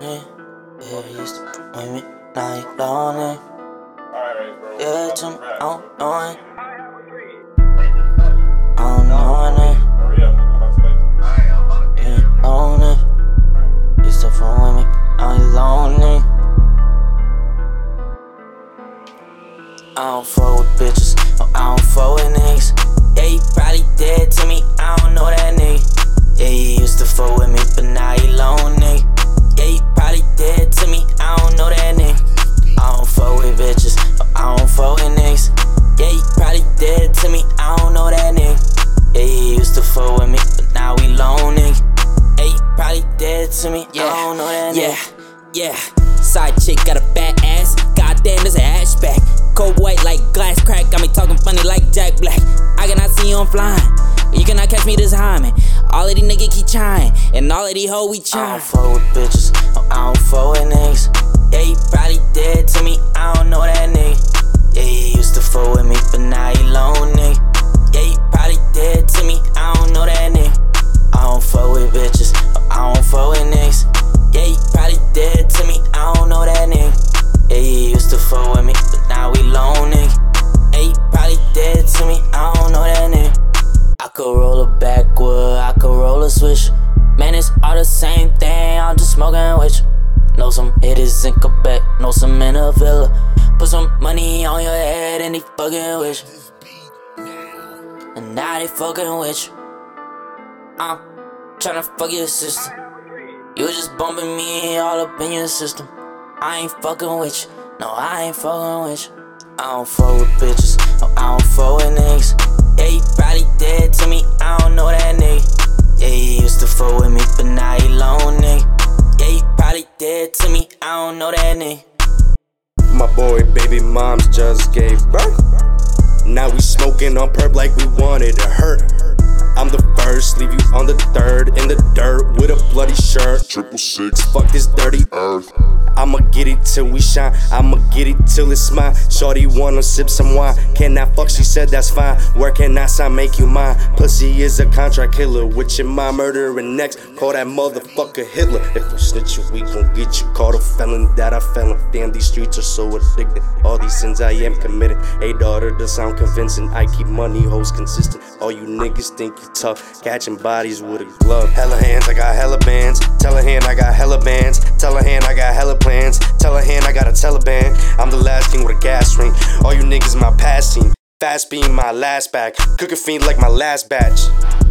Yeah. Yeah, used to with me, you lonely. Yeah, to me, I don't know it. I don't. Yeah, lonely. Used to with me, you lonely. I don't fuck with bitches, no, I don't fuck with niggas. Yeah, he probably dead to me, I don't know that nigga. Yeah, he used to fuck with me, but now he lone nigga. Yeah, he probably dead to me, I don't know that nigga. I don't fuck with bitches, no, I don't fuck with niggas. Yeah, he probably dead to me, I don't know that nigga. Yeah, he used to fuck with me, but now he lone nigga. Yeah, he probably dead to me, I don't know that Yeah, yeah. Side chick got a fat ass. Goddamn, there's a hatchback. Cold white like glass crack. Got me talking funny like Jack Black. I'm flying. You cannot catch me this high, man. All of these niggas keep trying. And all of these hoes we I trying. don't fuck with bitches, no, I don't fuck with niggas. Yeah, he probably dead to me, I don't know that nigga. Yeah, he used to fuck with me, but now he lone nigga. Yeah, he probably dead to me, I don't know that nigga. I don't fuck with bitches, no, I don't fuck with niggas. Yeah, he probably dead to me, I don't know that nigga. Yeah, he used to fuck with me, but now he lone nigga. Could roll a backwood, I could roll a switch. Man, it's all the same thing, I'm just smoking you. Know some hitters in Quebec, know some in a villa. Put some money on your head and they fucking you. And now they fucking you. I'm tryna fuck your sister. You just bumping me all up in your system. I ain't fucking you. No, I ain't fucking you. I don't fuck with bitches. No, I don't fuck with niggas. Probably dead to me. I don't know that nigga. Yeah, he used to fuck with me, but now he lone nigga. Yeah, he probably dead to me. I don't know that nigga. My boy, baby moms just gave birth. Now we smoking on perp like we wanted to hurt. On the third in the dirt with a bloody shirt. Triple six, Fuck this dirty earth. I'ma get it till we shine. I'ma get it till it's mine. Shorty wanna sip some wine. Can I fuck? She said that's fine. Where can I sign? Make you mine. Pussy is a contract killer. Which your mind murdering next. Call that motherfucker Hitler. If you snitch, you, we gon' get you. Caught a felon that I felon. Damn, these streets are so addicted. All these sins I am committed. Hey, daughter, does sound convincing. I keep money hoes consistent. All you niggas think you tough. Catching bodies with a glove. Hella hands, I got hella bands. Tell a hand, I got hella bands. Tell a hand, I got hella plans. Tell a hand, I got a Taliban. I'm the last king with a gas ring. All you niggas my past team. Fast being my last back. Cooking fiend like my last batch.